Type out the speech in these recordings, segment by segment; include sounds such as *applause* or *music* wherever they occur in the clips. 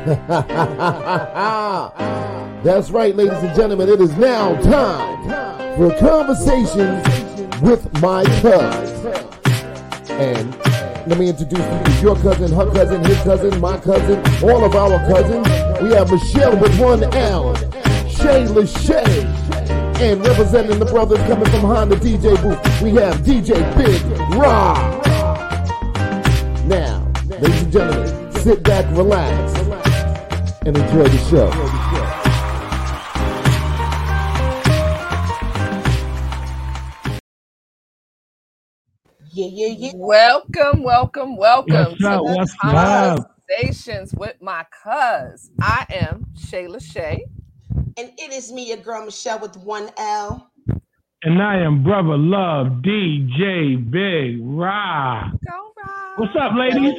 *laughs* That's right, ladies and gentlemen. It is now time for conversations with my cousin. And let me introduce you to your cousin, her cousin, his cousin, my cousin, all of our cousins. We have Michelle with one L, Shay Lachey, and representing the brothers coming from Honda DJ booth, we have DJ Big Rock. Now, ladies and gentlemen, sit back, relax, and enjoy the show. Yeah, yeah, yeah. Welcome, welcome, welcome What's to up? the What's up? conversations with my cuz. I am Shayla Shay. And it is me, your girl Michelle with one L. And I am Brother Love, DJ Big Ra. Go Rob. What's up, ladies?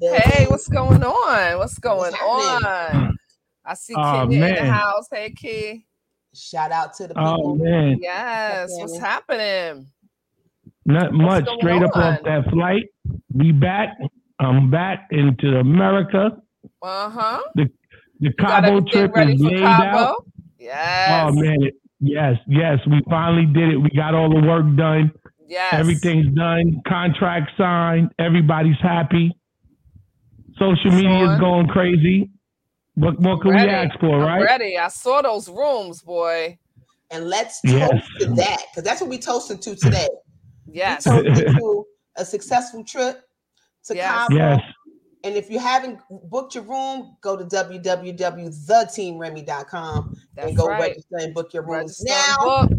Hey, what's going on? What's going happening? on? I see Aw, Kenya in the house. Hey, Key. Shout out to the people. Oh man, Yes, what's happening? not much. going Straight up off that flight. We back. I'm back into America. Uh huh. The the Cabo trip is laid Cabo? out. Yes. Oh man, it, yes, yes. We finally did it. We got all the work done. Yes. Everything's done. Contract signed. Everybody's happy. Social media is going crazy. What more can we Ready. ask for, I'm right? ready. I saw those rooms, boy. And let's toast Yes. to that because that's what we toasted to today. Yes. We toasted *laughs* to a successful trip to Yes. Cabo. Yes. And if you haven't booked your room, go to www.theteamremy.com That's and go right. register and book your rooms Register and now.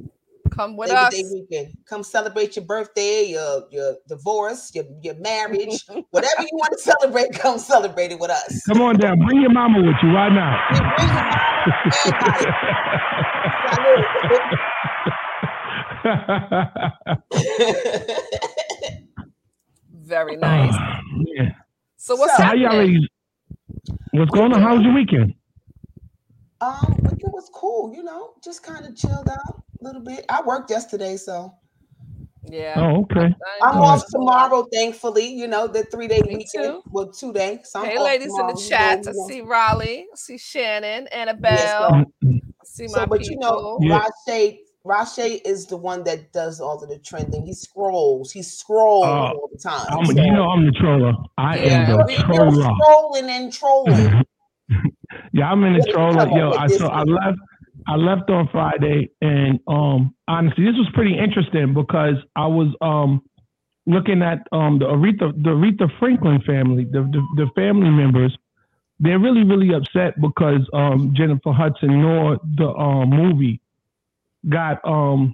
Book. Come with Labor us. Day weekend. Come celebrate your birthday, your your divorce, your, your marriage, *laughs* whatever you want to celebrate. Come celebrate it with us. Come on down. Bring your mama with you right now. We bring your mama, everybody. Very *laughs* nice. Yeah. So what's So- How y'all ladies? What's going on? How was your weekend? um, weekend was cool. You know, just kind of chilled out a little bit. I worked yesterday, so Yeah. Oh, okay. I'm off tomorrow. Thankfully, you know the three day Me weekend. too. Well, two day. So Hey, off ladies in tomorrow, the you chat. know, I see Raleigh. I see Shannon, Annabelle. Yes, I see my So, but people. you know, Yeah. Rashay, Rashay is the one that does all of the trending. He scrolls. He scrolls Oh, all the time. I'm, So, you know I'm the troller. I Yeah, am you're, the you're troller. scrolling and trolling. *laughs* yeah, I'm in the did troller. Yo, I this so I left. I left on Friday, and um, honestly, this was pretty interesting because I was um looking at um the Aretha the Aretha Franklin family, the the, the family members. They're really really upset because um Jennifer Hudson nor the um movie got um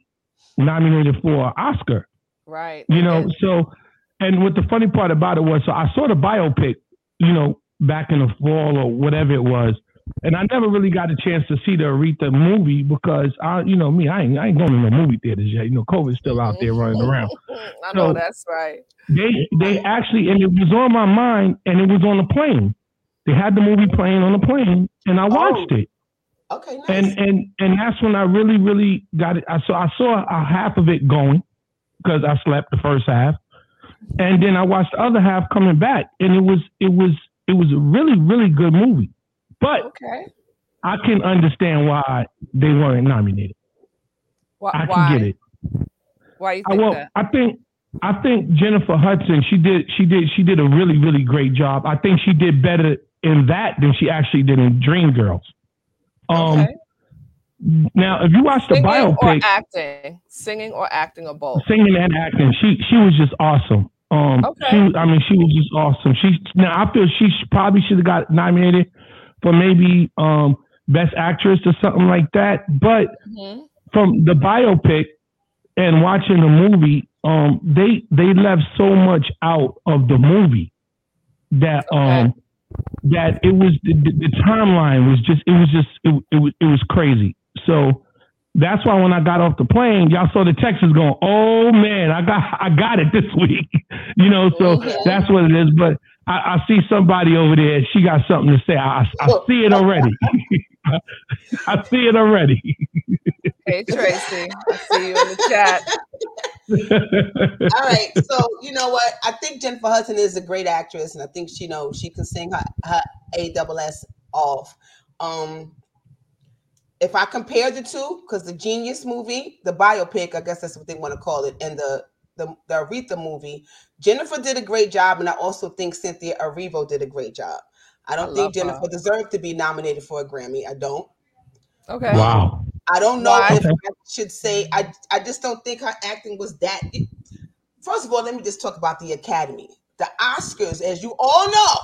nominated for an Oscar. right. you know so and what the funny part about it was so i saw the biopic you know back in the fall or whatever it was and i never really got a chance to see the aretha movie because i you know me i ain't, I ain't going to no movie theaters yet you know covid's still out there running mm-hmm. around *laughs* I know So- that's right. they they actually and it was on my mind and it was on the plane they had the movie playing on the plane and i oh. watched Oh. it Okay, nice. and and and that's when I really really got it. I saw I saw a half of it going because I slept the first half, and then I watched the other half coming back, and it was it was it was a really really good movie. But Okay. I can understand why they weren't nominated. Why? I can why? get it. Why you I, think well, that? I think I think Jennifer Hudson she did she did she did a really really great job. I think she did better in that than she actually did in Dreamgirls. Um, okay. Now, if you watch the Singing or biopic, acting? Singing or acting or both? singing and acting. She she was just awesome. Um, Okay. she I mean she was just awesome. She now I feel she probably should have got nominated for maybe um best actress or something like that. But Mhm. from the biopic and watching the movie, um, they they left so much out of the movie that Okay. um that it was the, the, the timeline was just it was just it, it was it was crazy. So that's why when I got off the plane, y'all saw the Texas going, "Oh man, I got I got it this *laughs* week," you know. So Mhm. that's what it is. But I, I see somebody over there; she got something to say. I, I see it already. *laughs* I see it already. Hey Tracy, I see you in the chat. *laughs* All right. So you know what? I think Jennifer Hudson is a great actress, and I think she you know she can sing her, her A double S off. Um, if I compare the two, because the Genius movie, the biopic, I guess that's what they want to call it, and the the, the Aretha movie, Jennifer did a great job, and I also think Cynthia Erivo did a great job. I don't I think Jennifer her. deserved to be nominated for a Grammy. I don't. Okay. Wow. I don't know Why? if I should say I I just don't think her acting was that. First of all, let me just talk about the Academy. The Oscars, as you all know,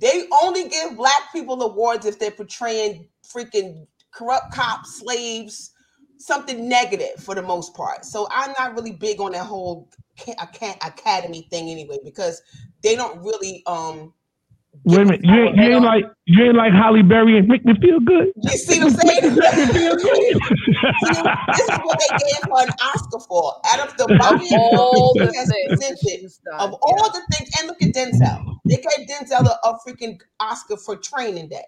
they only give black people awards if they're portraying freaking corrupt cops, slaves, something negative for the most part. So I'm not really big on that whole academy thing anyway because they don't really um Wait a minute. You ain't, you ain't like you ain't like Halle Berry and make me feel good. you see what I'm *laughs* saying? Make me feel good. *laughs* See, this is what they gave her an Oscar for. Out of the Of *laughs* all the she things presented, she's done, of all the things, and look at Denzel. They gave Denzel a, a freaking Oscar for Training Day.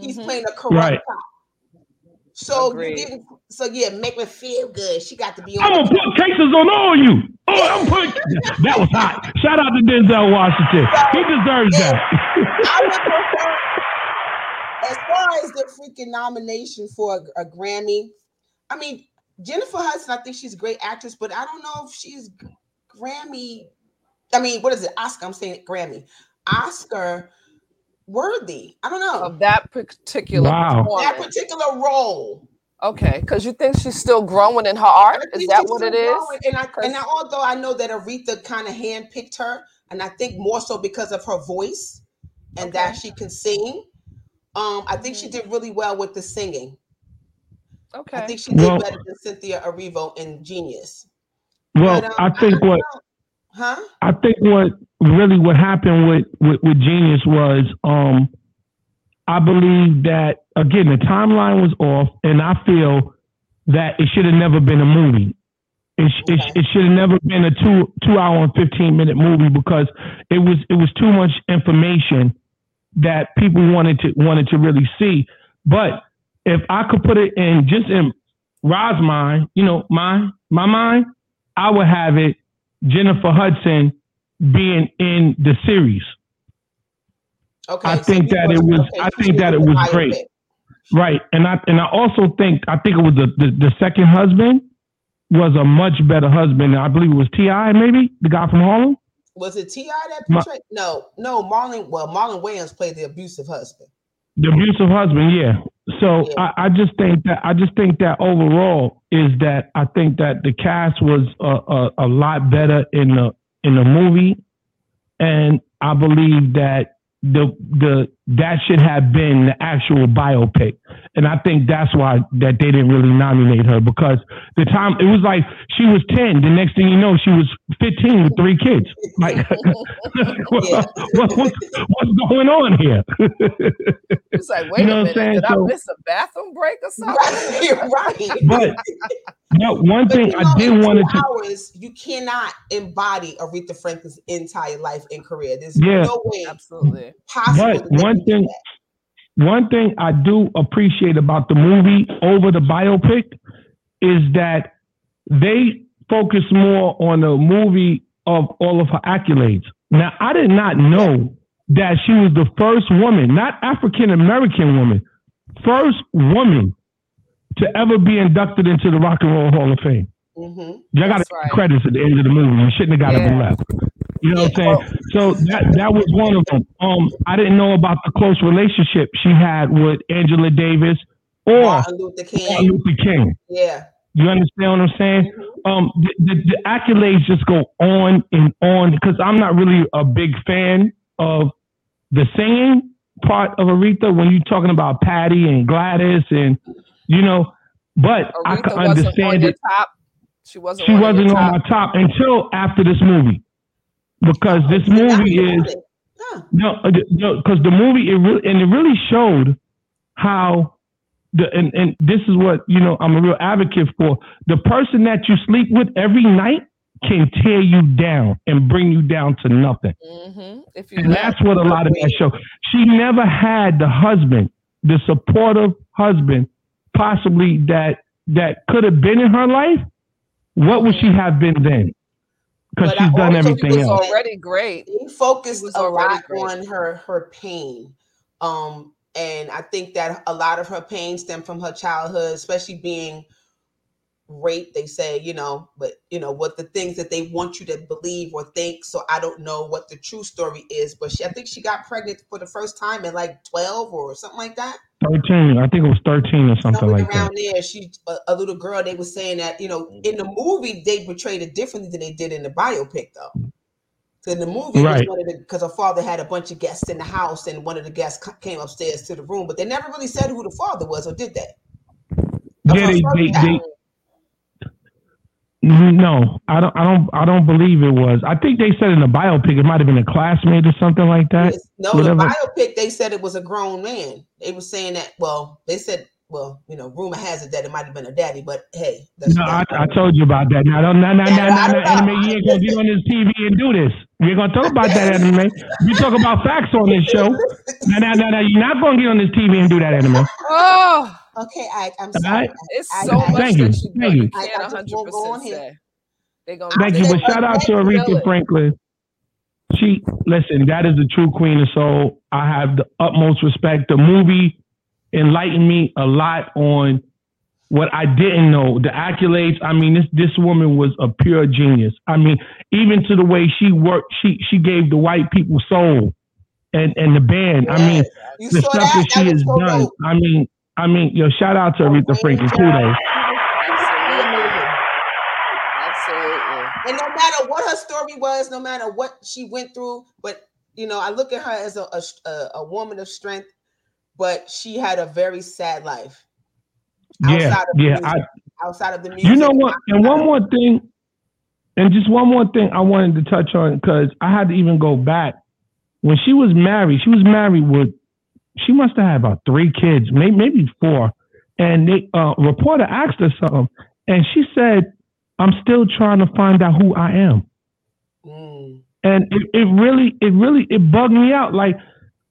He's Mhm. playing a corrupt Right. cop. So you didn't. So yeah, make me feel good. She got to be on. I'm gonna put cases on all you. Oh, I'm putting *laughs* that was hot. Shout out to Denzel Washington. He deserves that. I *laughs* would prefer, as far as the freaking nomination for a, a Grammy, I mean Jennifer Hudson. I think she's a great actress, but I don't know if she's Grammy. I mean, what is it? Oscar. I'm saying Grammy. Oscar worthy. I don't know Of that particular Wow. that particular role. Okay, because you think she's still growing in her art? Is that what still it is? growing, And I, and I, although I know that Aretha kind of handpicked her, and I think more so because of her voice and that she can sing. Um, I think Mm-hmm. she did really well with the singing. Okay, I think she did Well- better than Cynthia Erivo in Genius. Well, But, um, I think don't what know. Huh? I think what really what happened with, with, with Genius was um I believe that again the timeline was off and I feel that it should have never been a movie. It, it, it should have never been a two two hour and fifteen minute movie because it was it was too much information that people wanted to wanted to really see. But if I could put it in just in Rod's mind, you know, my my mind, I would have it Jennifer Hudson being in the series. Okay. I so think that was- it was- okay, I think that it was great. Right. And I and I also think I think it was the, the, the second husband was a much better husband. I believe it was T.I. maybe, the guy from Harlem. Was it Ti that portrayed? no, no. Marlon. Well, Marlon Wayans played the abusive husband. The abusive husband, yeah. So Yeah. I, I just think that I just think that overall is that I think that the cast was a, a, a lot better in the in the movie, and I believe that the the that should have been the actual biopic, and I think that's why that they didn't really nominate her because the time it was like she was ten. The next thing you know, she was fifteen with three kids. Like, *laughs* what, what, what, what's going on here? *laughs* It's like, wait You know a what I'm minute, saying? did I So- miss a bathroom break or something? right, *laughs* right. But no, one But thing you know, I did want two to. hours, you cannot embody Aretha Franklin's entire life and career. There's Yeah. no way Absolutely. possible. But to make one thing- One thing I do appreciate about the movie over the biopic is that they focus more on the movie of all of her accolades. Now, I did not know that she was the first woman, not African American woman, first woman to ever be inducted into the Rock and Roll Hall of Fame. Mhm. Y'all got right. credits at the end of the movie. You shouldn't have got Yeah. it left. You know what I'm saying? So that that was one of them. Um, I didn't know about the close relationship she had with Angela Davis or Martin Luther Martin King. Luther King. Yeah. You understand what I'm saying? Um, the, the, the accolades just go on and on because I'm not really a big fan of the singing part of Aretha when you're talking about Patty and Gladys and you know, but I Aretha can wasn't on understand it. top. She wasn't. She of wasn't on top. my top until after this movie because this movie is. Huh. no, because the movie it really and it really showed how the and, and this is what you know I'm a real advocate for. The person that you sleep with every night can tear you down and bring you down to nothing. mm-hmm. And that's what a lot of that show. She never had the husband, the supportive husband, possibly that that could have been in her life what would she have been then? Because But I she's done everything was else. already great. They focused a lot great. on her her pain. Um, and I think that a lot of her pain stemmed from her childhood, especially being raped. They say, you know, but you know what the things that they want you to believe or think. So I don't know what the true story is, but she, I think she got pregnant for the first time at like twelve or something like that. 13. I think it was 13 or something Somewhere like that. around there, she a, a little girl. They were saying that you know in the movie they portrayed it differently than they did in the biopic, though. So in the movie, Right. because her father had a bunch of guests in the house, and one of the guests came upstairs to the room, but they never really said who the father was, or did they? Of Yeah, they, they, they, no, I don't, I don't, I don't believe it was. I think they said in the biopic it might have been a classmate or something like that. Yes. No, whatever. the biopic they said it was a grown man. They were saying that. Well, they said, well, you know, rumor has it that it might have been a daddy, but hey, that's No, I, I told you about that. Now, don't, now, now, now, now, now, anime, you ain't gonna get on this TV and do this. You ain't gonna talk about that anime. You talk about facts on this show. *laughs* Now, now, now, now, you're not gonna get on this TV and do that anime. Oh, okay. I, I'm sorry. right. it's I- so I- much Thank you, that you, thank you. I- I just won't go 100% on here. say. They gonna Thank you. But shout out to Kill Aretha. Franklin. She listen, that is the true queen of soul. I have the utmost respect. The movie enlightened me a lot on what I didn't know. The accolades. I mean, this this woman was a pure genius. I mean, even to the way she worked, she she gave the white people soul and and the band. I mean, you the stuff that? that she That was has so done. dope. I mean, I mean, yo, shout out to Oh, Aretha Franklin. Kudos. Absolutely. Absolutely. And no matter what her story was, no matter what she went through, but you know, I look at her as a a, a woman of strength, but she had a very sad life. Yeah, of yeah. music. I, Outside of the music, You know what? And one more thing, and just one more thing I wanted to touch on because I had to even go back. When she was married, she was married with, she must have had about three kids, maybe, maybe four. And they uh, reporter asked her something, and she said, "I'm still trying to find out who I am." Mm. and it, it really it really it bugged me out like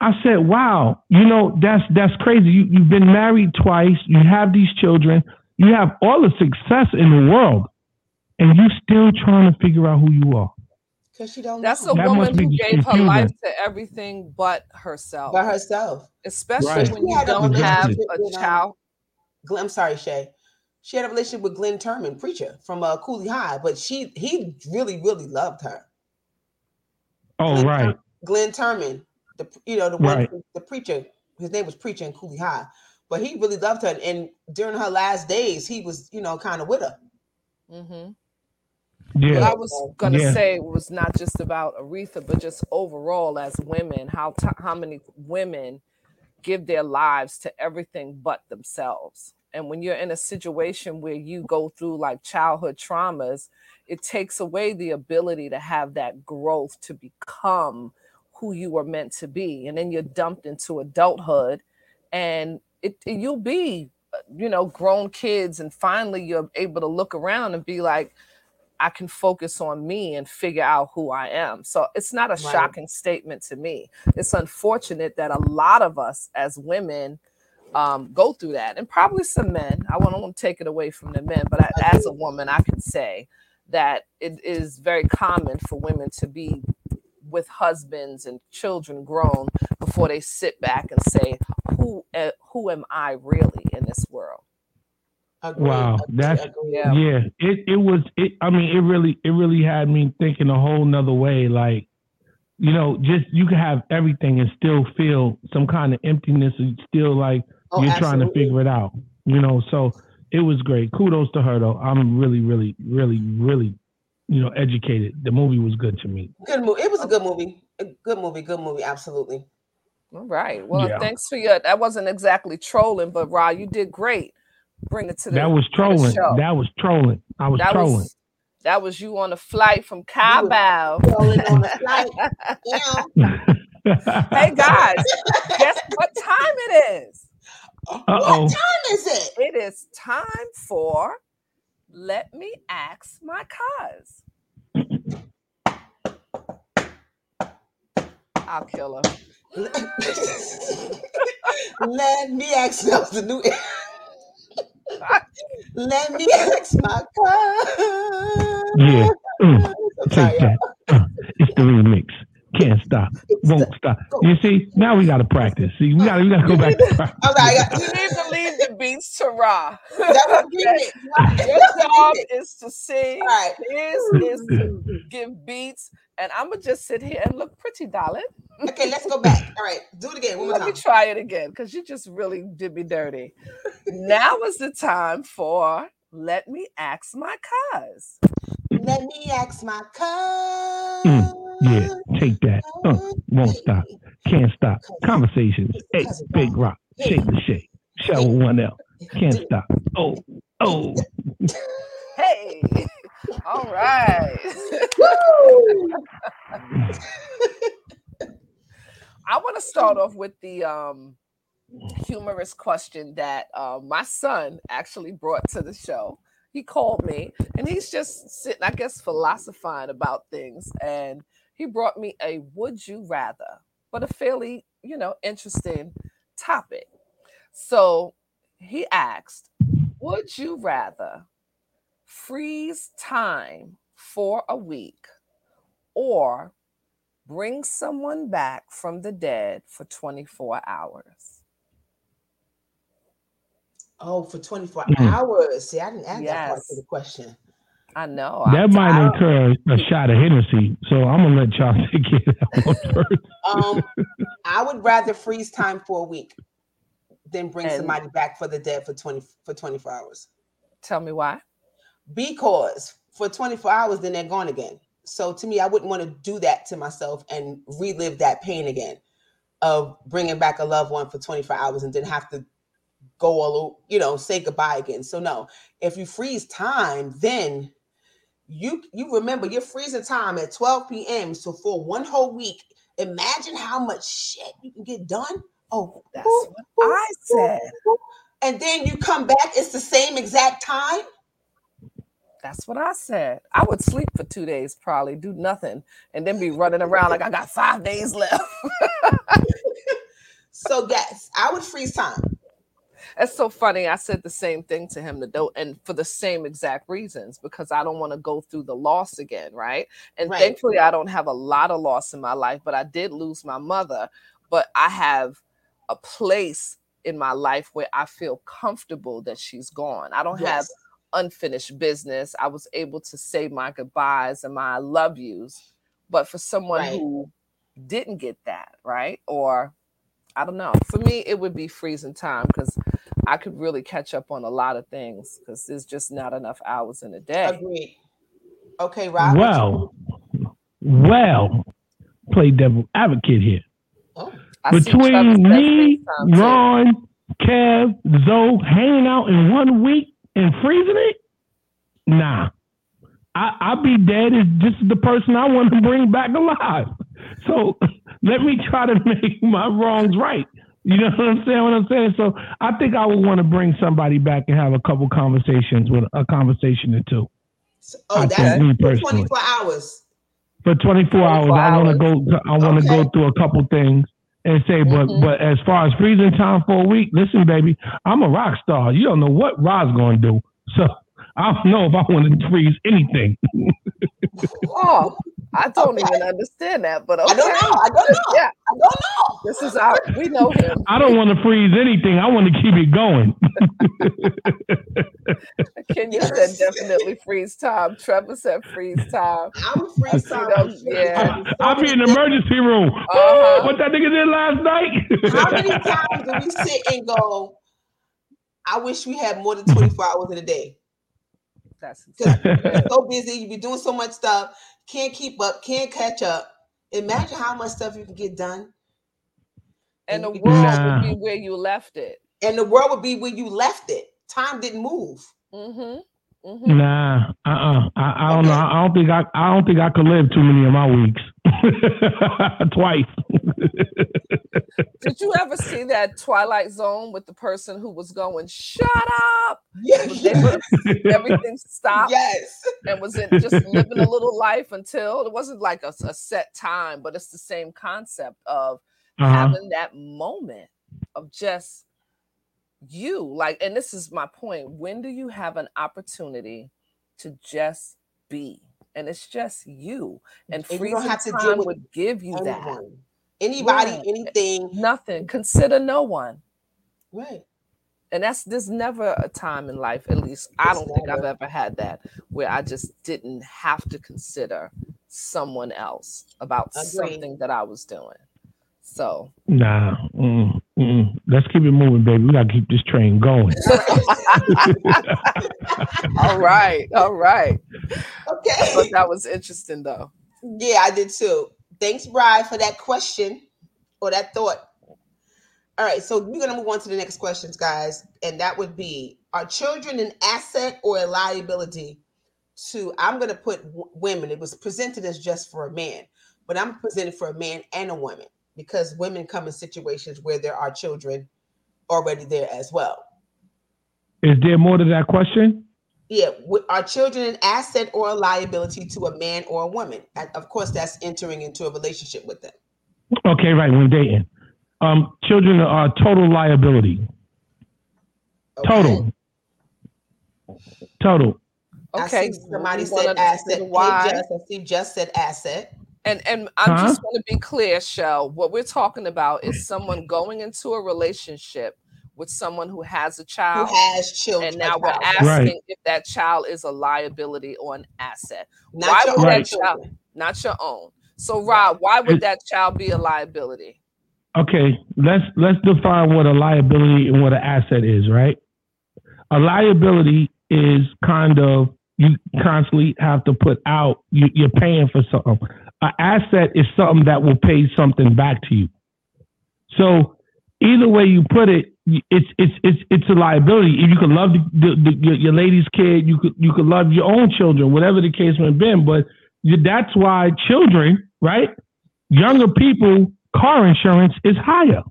i said wow you know that's that's crazy you, you've been married twice you have these children you have all the success in the world and you're still trying to figure out who you are Because she don't That's know a That woman who gave her life to everything but herself, by herself. especially Right. when She you don't have a with, child. Glynn, I'm sorry, Shay. She had a relationship with Glynn Turman, preacher from uh, Cooley High, but she he really really loved her. oh Glynn right Glynn Turman, the you know the one Right. the preacher. His name was Preacher in Cooley High, but he really loved her. And during her last days, he was you know kind of with her. hmm yeah What I was gonna Yeah. say was not just about Aretha, but just overall as women, how t- how many women give their lives to everything but themselves. And when you're in a situation where you go through like childhood traumas, it takes away the ability to have that growth to become who you were meant to be. And then you're dumped into adulthood and it, it- you'll be, uh, you know, grown kids. And finally you're able to look around and be like, I can focus on me and figure out who I am. So it's not a Right. shocking statement to me. It's unfortunate that a lot of us as women um, go through that, and probably some men. I won't, I won't take it away from the men, but I, as a woman, I can say that it is very common for women to be with husbands and children grown before they sit back and say, "Who uh, who am I really in this world?" Agreed, Wow, agreed, that's- agreed. Yeah. yeah it it was it i mean it really it really had me thinking a whole nother way like you know just you can have everything and still feel some kind of emptiness and still like Oh, you're trying to figure it out you know so it was great kudos to her though i'm really really really really you know educated the movie was good to me Good movie. It was a good movie. A good movie. Good movie. Absolutely. All right. Well, Yeah. thanks for your. That wasn't exactly trolling, but Ra, you did great. Bring it to the. that was trolling show. that was trolling i was that trolling was that was you on a flight from Cabo. Rolling on the flight. *laughs* Hey guys, guess what time it is? uh-oh What time is it? It is time for Let Me Ask My Cuz. I'll kill her. *laughs* Let me ask that the new Let me ask my cousin. Yeah. Sorry, take that. Uh, it's the remix. Can't stop. Won't stop. You see, now we gotta practice. See, we gotta we gotta go back to practice. I'm sorry. I got- You need to leave the beats to Ra. That was remix. Right. Your job is to sing. All right. His is to give beats, and I'm gonna just sit here and look pretty, darling. Okay, let's go back. All right, do it again. One more Let me try it again because you just really did me dirty. now is the time for let me ask my cuz. Let me ask my cousin. Mm, Yeah, take that. Uh, won't stop. Can't stop. Conversations. Hey, big rock. Shake the shake. Show one L. Can't stop. Oh, oh. Hey, all right. *laughs* I want to start off with the um, humorous question that uh, my son actually brought to the show. He called me and he's just sitting, I guess, philosophizing about things. And he brought me a would you rather, but a fairly, you know, interesting topic. So he asked, Would you rather freeze time for a week or bring someone back from the dead for 24 hours? Oh, for 24 Mm. hours. See, I didn't add that part Yes. to the question. I know. That I'm might tired. incur a shot of Hennessy. So I'm gonna let y'all *laughs* take it of that one first. Um, I would rather freeze time for a week than bring And- somebody back for the dead for 20 for 24 hours. Tell me why. Because for 24 hours, then they're gone again. So to me, I wouldn't want to do that to myself and relive that pain again of bringing back a loved one for 24 hours and then have to go all, you know, say goodbye again. So no, if you freeze time, then you you remember you're freezing time at 12 p.m. So for one whole week, imagine how much shit you can get done. Oh, That's whoop, what whoop, I said. whoop. And then you come back, it's the same exact time. That's what I said. I would sleep for two days, probably do nothing, and then be running around like I got five days left. *laughs* *laughs* So yes, I would freeze time. It's so funny. I said the same thing to him, do, and for the same exact reasons, because I don't want to go through the loss again, right? And Right. thankfully, I don't have a lot of loss in my life, but I did lose my mother. But I have a place in my life where I feel comfortable that she's gone. I don't have unfinished business. I was able to say my goodbyes and my I love yous. But for someone Right. who didn't get that, right? Or I don't know. For me, it would be freezing time because I could really catch up on a lot of things because there's just not enough hours in a day. Agreed. Okay, Rob. Well, well, play devil advocate here. Oh, I see Between me, FaceTime, too. Ron, Kev, Zoe hanging out in one week and freezing it? Nah. I, I'll be dead as just the person I want to bring back alive. So *laughs* let me try to *laughs* make my wrongs right. You know what I'm saying? What I'm saying. So I think I would want to bring somebody back and have a couple conversations with a conversation or two. so- oh, I that's me for 24 hours. For 24 hours, 24 I want to go. I want to Okay. go through a couple things and say, but Mhm. but as far as freezing time for a week, listen, baby, I'm a rock star. You don't know what Rod's going to do, so I don't know if I want to freeze anything. *laughs* Oh, I don't Okay. even understand that, but okay. I don't know. I don't know. Yeah, I don't know. this is our. We know him. I don't want to freeze anything. I want to keep it going. *laughs* Kenya said definitely freeze time. Trevor said freeze time. I would freeze see time. those- yeah. I'll be in the emergency room. Uh-huh. What that nigga did last night? How many times do we sit and go, I wish we had more than 24 hours in a day? That's *laughs* Because exactly you're so busy, you be doing so much stuff, can't keep up, can't catch up. Imagine how much stuff you can get done. And the world Nah. would be where you left it. And the world would be where you left it. Time didn't move. Mm-hmm. Mm-hmm. Nah, uh, uh I, I don't know. I don't think I, I don't think I could live too many of my weeks. *laughs* Twice. *laughs* Did you ever see that Twilight Zone with the person who was going, shut up? Yes. They *laughs* Everything stopped yes. and was in just living a little life until it wasn't like a, a set time, but it's the same concept of Uh-huh. having that moment of just you like and this is my point when do you have an opportunity to just be and it's just you and, And you don't have to time deal with would give you that Anybody, Yeah. anything. nothing consider no one Right. and that's there's never a time in life at least i don't think i've ever had that where i just didn't have to consider someone else about Agreed. something that i was doing so Nah. Mm, mm. Let's keep it moving, baby. We gotta keep this train going. *laughs* *laughs* all right all right Okay. but that was interesting though Yeah, I did too. Thanks, Bri, for that question or that thought. All right, so we're gonna move on to the next questions, guys, and that would be: Are children an asset or a liability? To I'm gonna put w- women. It was presented as just for a man, but I'm presenting for a man and a woman because women come in situations where there are children already there as well. Is there more to that question? Yeah, are children an asset or a liability to a man or a woman? And of course, that's entering into a relationship with them. Okay, right. When dating, um, children are total liability. Okay? Total. Total. okay I see somebody said asset. why Jess, I see just said asset. And and I'm Huh? just going to be clear, Shell. What we're talking about is someone going into a relationship with someone who has a child Who child, has children? and now we're asking Right. if that child is a liability or an asset, Not why your would own that child- not your own. So, Rob, why would It- that child be a liability? Okay, let's let's define what a liability and what an asset is, right? A liability is kind of you constantly have to put out. You, you're paying for something. An asset is something that will pay something back to you. So either way you put it, it's it's it's it's a liability. If you could love the, the, the, your, your lady's kid, you could you could love your own children, whatever the case may have been. But you, that's why children, right? Younger people, car insurance is higher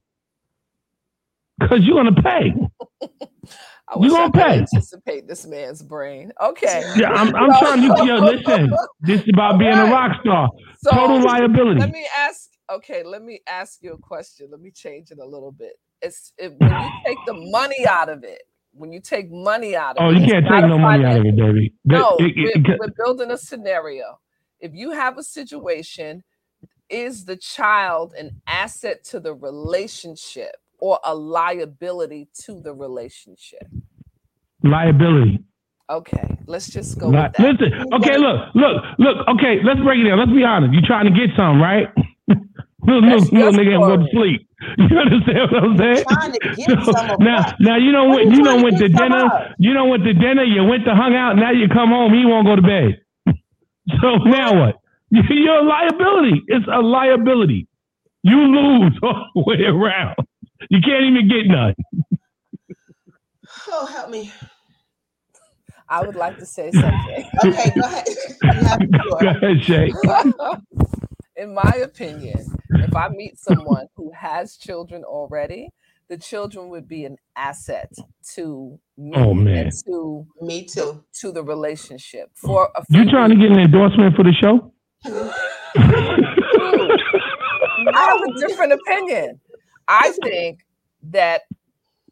because you're gonna pay. *laughs* I You gonna could pay. anticipate this man's brain. Okay, Yeah, I'm, I'm trying to. Yo, *laughs* listen, this is about being a rock star. so Total liability. let me ask. Okay, let me ask you a question. Let me change it a little bit. It's it, when you take the money out of it. When you take money out of Oh, it, Oh, you can't take no money out of it, baby. No, it- it- we're, we're building a scenario. If you have a situation, is the child an asset to the relationship or a liability to the relationship? liability. Okay, let's just go Li- with that. listen, okay, look, look, look. Okay, let's break it down. Let's be honest. You trying to get something, right? *laughs* little That's little, little nigga ain't go to sleep. *laughs* You understand what I'm saying? Trying to get *laughs* So, some now, now you know What you you know went to dinner. of? You know went to dinner. You went to hung out. Now you come home. He won't go to bed. So now what? You're a liability. It's a liability. You lose all the way around. You can't even get none. Oh, help me. I would like to say something. *laughs* Okay, go ahead. You have the Go ahead, Shay. *laughs* In my opinion, if I meet someone who has children already, the children would be an asset to me Oh, man. and to Me too. to the relationship. For a You few trying to get an endorsement for the show? *laughs* I have a different opinion. I think that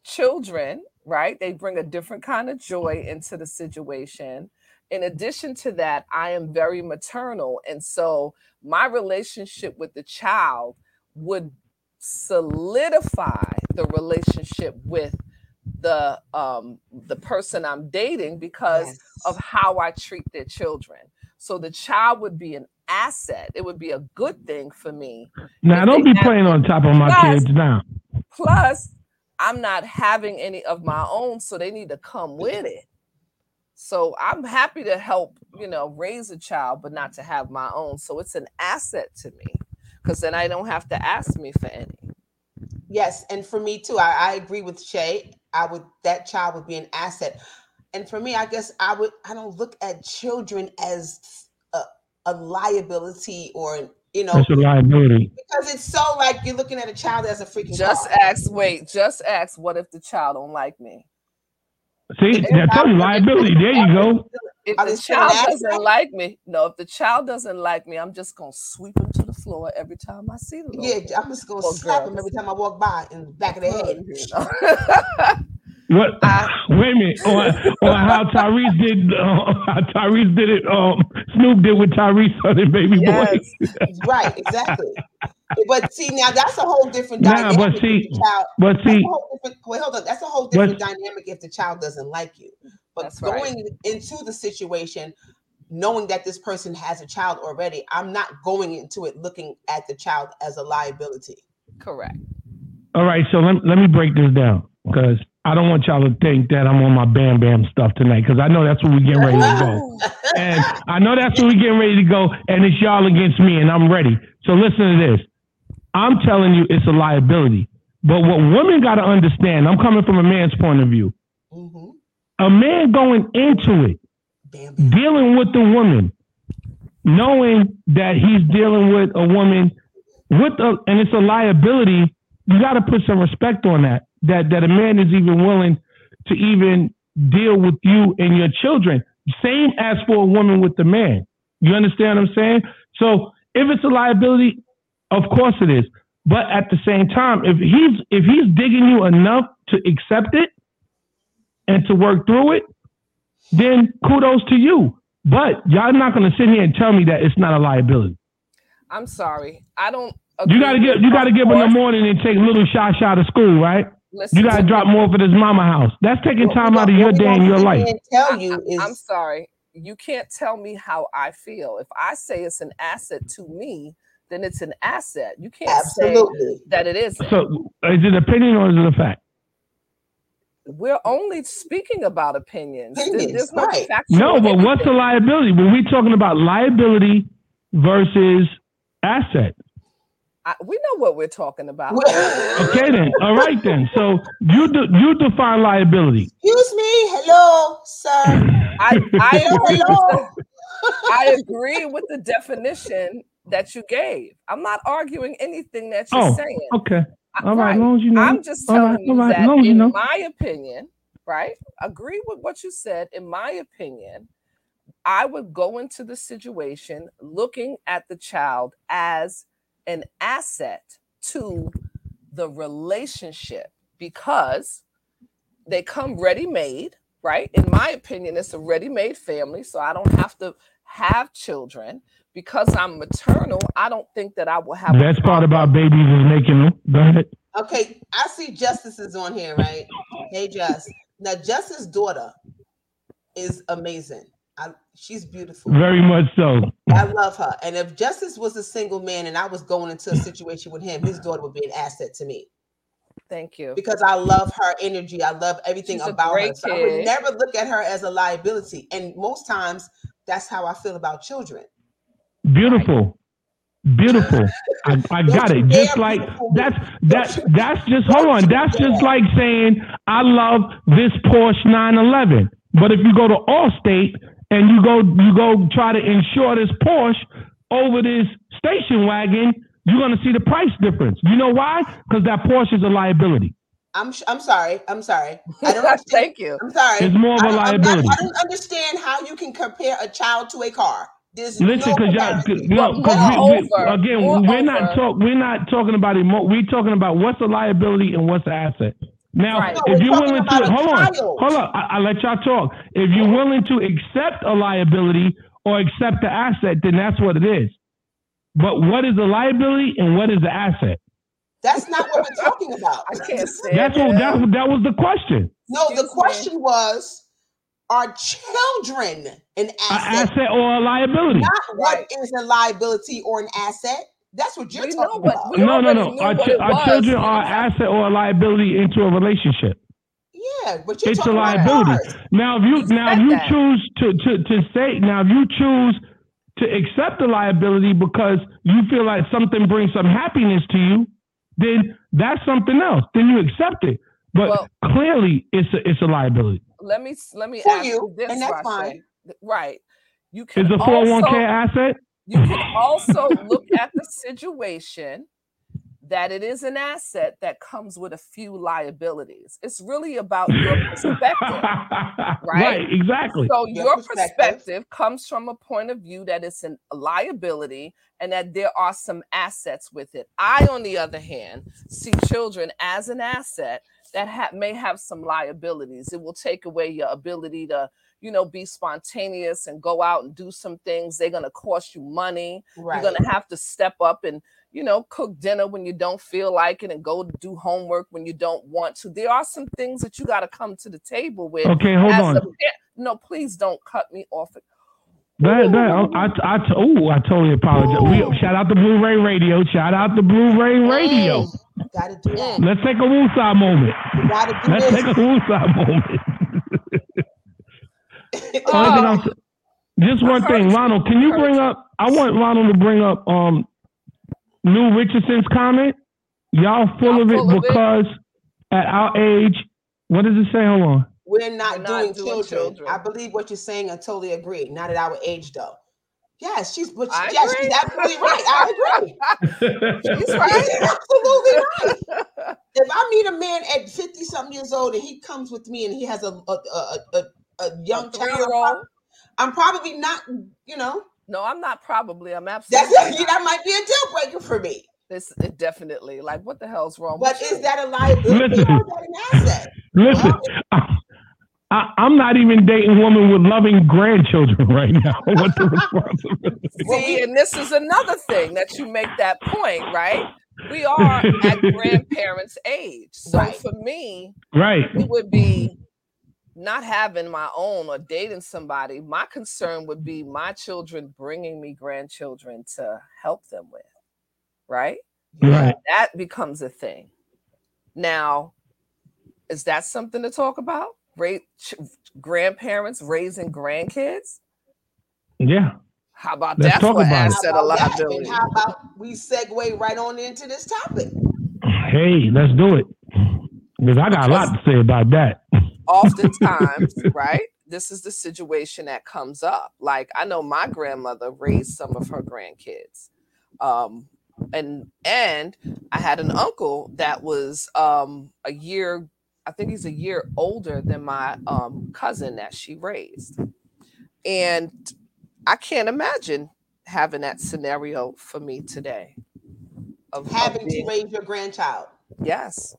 children, right, they bring a different kind of joy into the situation. In addition to that, I am very maternal. And so my relationship with the child would solidify the relationship with the um the person I'm dating because Yes. of how I treat their children. So the child would be an asset. It would be a good thing for me. Now If don't be have- playing on top of my Yes. kids now. Plus, I'm not having any of my own, so they need to come with it. So I'm happy to help, you know, raise a child, but not to have my own. So it's an asset to me because then I don't have to ask me for any. Yes, and for me too, I, I agree with Shay. I would that child would be an asset, and for me, I guess I would. I don't look at children as a, a liability or an- you know That's a liability. because it's so like you're looking at a child as a freaking Just car. ask, wait, just ask, what if the child don't like me? See, I told you liability. There you go. If the they still an child doesn't like me, no, if the child doesn't like me, I'm just gonna sweep him to the floor every time I see the little Yeah, I'm just gonna Well, slap them girls. every time I walk by in the back of the head. *laughs* you know? What? I- wait a minute. Or, or how Tyrese did? Uh, how Tyrese did it? Um, Snoop did with Tyrese on and Baby Boy. *laughs* Right, exactly. but see, now that's a whole different Nah, dynamic. but if see- the child, But see, a wait, hold on. That's a whole different dynamic if the child doesn't like you. But That's right. going into the situation, knowing that this person has a child already, I'm not going into it looking at the child as a liability. Correct. all right. So let, let me break this down because I don't want y'all to think that I'm on my Bam Bam stuff tonight because I know that's where we getting ready to go. and I know that's where we getting ready to go, and it's y'all against me, and I'm ready. So listen to this. I'm telling you, it's a liability. But what women got to understand, I'm coming from a man's point of view. hmm A man going into it, bam. dealing with the woman, knowing that he's dealing with a woman with a, and it's a liability. You got to put some respect on that. That that a man is even willing to even deal with you and your children. Same as for a woman with the man. You understand what I'm saying? So if it's a liability, of course it is. But at the same time, if he's if he's digging you enough to accept it and to work through it, then kudos to you. But y'all not going to sit here and tell me that it's not a liability. I'm sorry. I don't. You got to get you got to of get up in the morning and take little shot shot of school, right? Listen You got to to drop me. more for this mama house. That's taking What we time out of your day and your sit life. here and tell I- you I- is I'm sorry. You can't tell me how I feel. If I say it's an asset to me, then it's an asset. You can't say that it isn't. So is it opinion or is it a fact? We're only speaking about opinions. Opinions, There's no right. No, but what's the liability? When we're talking about liability versus asset. I, we know what we're talking about. Okay then. All right then. So you de- you define liability. Excuse me, hello, sir. I, I agree. With Hello. the, I agree with the definition that you gave. I'm not arguing anything that you're Oh, saying. Okay. All right. right. As long as you know. I'm just telling right, you all right, as that, long as you in know. my opinion, right? Agree with what you said. In my opinion, I would go into the situation looking at the child as an asset to the relationship because they come ready made, right? In my opinion, it's a ready made family, so I don't have to have children. Because I'm maternal, I don't think that I will have. a Best part about babies is making them. Go ahead. Okay, I see Justice is on here, right? Hey, Just. Now, Justice's daughter is amazing. I, she's beautiful. Very much so. I love her. And if Justice was a single man and I was going into a situation with him, his daughter would be an asset to me Thank you. because I love her energy. I love everything She's about her. So I would never look at her as a liability. And most times, that's how I feel about children. Beautiful. Beautiful. I, I got it. Just like that's that's that's just hold on. That's just like saying I love this Porsche 911. But if you go to Allstate and you go you go try to insure this Porsche over this station wagon, you're gonna see the price difference. You know why? Because that Porsche is a liability. I'm sh- I'm sorry. I'm sorry. I don't *laughs* understand. Thank you. I'm sorry. It's more of I a don't, I'm liability. I don't understand how you can compare a child to a car. There's Listen, no because y'all, comparison. you know, But 'cause we, we, again, we're not moreover- talk, we're not talking about emo, we're talking about what's a liability and what's an asset. Now, Right. If we're you're willing to, hold on, hold on, I, I let y'all talk. If you're willing to accept a liability or accept the asset, then that's what it is. But what is a liability and what is the asset? That's not what we're talking about. I can't say That's what that, that was the question. No, the question was are children an An asset? asset or a liability? Not what Right. is a liability or an asset. That's what you're We talking what- about. No, no, no. Our, what chi- it our children are an asset or a liability into a relationship. yeah, but you're it's a talking about liability. cars. Now, if you You now if you that. choose to, to to say now if you choose to accept the liability because you feel like something brings some happiness to you, then that's something else. Then you accept it. But Well- clearly, it's a it's a liability. Let me let me For ask you, you this, and that's Rashay. fine. Right. You can It's a four hundred one k asset. You can *laughs* also look at the situation that it is an asset that comes with a few liabilities. It's really about your perspective, *laughs* right? right? Exactly. So Your your perspective. perspective comes from a point of view that it's a liability and that there are some assets with it. I, on the other hand, see children as an asset that ha- may have some liabilities. It will take away your ability to, you know, be spontaneous and go out and do some things. They're gonna cost you money. Right. You're gonna have to step up and you know cook dinner when you don't feel like it and go do homework when you don't want to. There are some things that you got to come to the table with. Okay, hold on. a no, please don't cut me off. Go ahead, go. I, I, I, oh, I totally apologize. We, shout out to Blu-ray Radio. Shout out to Blu-ray Radio. Mm, gotta do that. Let's take a woosah moment. You gotta do Let's this. take a woosah *laughs* moment. Only thing I'm s- just one thing. Ronald. Can you bring up? I want Ronald to bring up um, New Richardson's comment. Y'all full Y'all of it full of it? because at our age, what does it say? Hold on. We're not, We're not doing, doing children. children. I believe what you're saying. I totally agree. Not at our age, though. Yes, she's. But I yes, agree. she's absolutely right. I agree. She's right. *laughs* absolutely right. If I meet a man at 50 something years old and he comes with me and he has a a, a, a, a young A child, I'm, three-year-old. I'm probably not. You know, No, I'm not probably. I'm that's absolutely. *laughs* that might be a deal breaker for me. This it definitely like what the hell's wrong? But with is you? that a liability Listen. or is that an asset? Listen, I, I, I'm not even dating women with loving grandchildren *laughs* right now. *laughs* What the responsibility? Well, See, and this is another thing that you make that point, right? We are at grandparents' age. So Right. for me, Right. it would be not having my own or dating somebody. My concern would be my children bringing me grandchildren to help them with, right? Right. That becomes a thing. Now, is that something to talk about? Ra- ch- grandparents raising grandkids? Yeah. How about Let's that talk for about it. asset How or about that? liability? And how about we segue right on into this topic? Hey, let's do it. Because I got a lot to say about that. *laughs* oftentimes, right? This is the situation that comes up. Like I know my grandmother raised some of her grandkids. Um and and I had an uncle that was um a year I think he's a year older than my um cousin that she raised. And I can't imagine having that scenario for me today. Of, of Having to raise your grandchild. yes.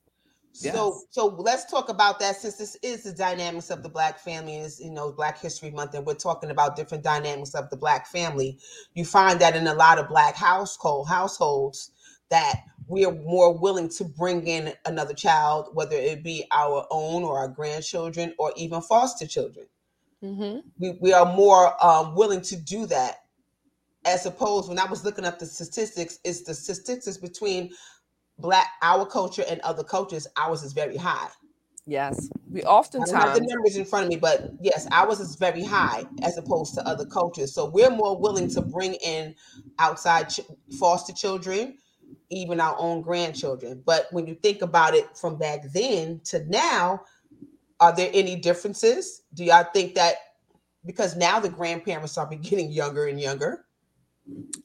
So, Yes. so let's talk about that since this is the dynamics of the black family, is you know Black History Month, and we're talking about different dynamics of the black family. You find that in a lot of black household households that we are more willing to bring in another child, whether it be our own or our grandchildren or even foster children. hmm We we are more um, willing to do that, as opposed when I was looking up the statistics, it's the statistics between black our culture and other cultures. Ours is very high. Yes. We I don't have oftentimes the numbers in front of me, but yes, ours is very high as opposed to other cultures. So we're more willing to bring in outside ch- foster children, even our own grandchildren. But when you think about it from back then to now, are there any differences? Do y'all think that because now the grandparents are *laughs* getting younger and younger?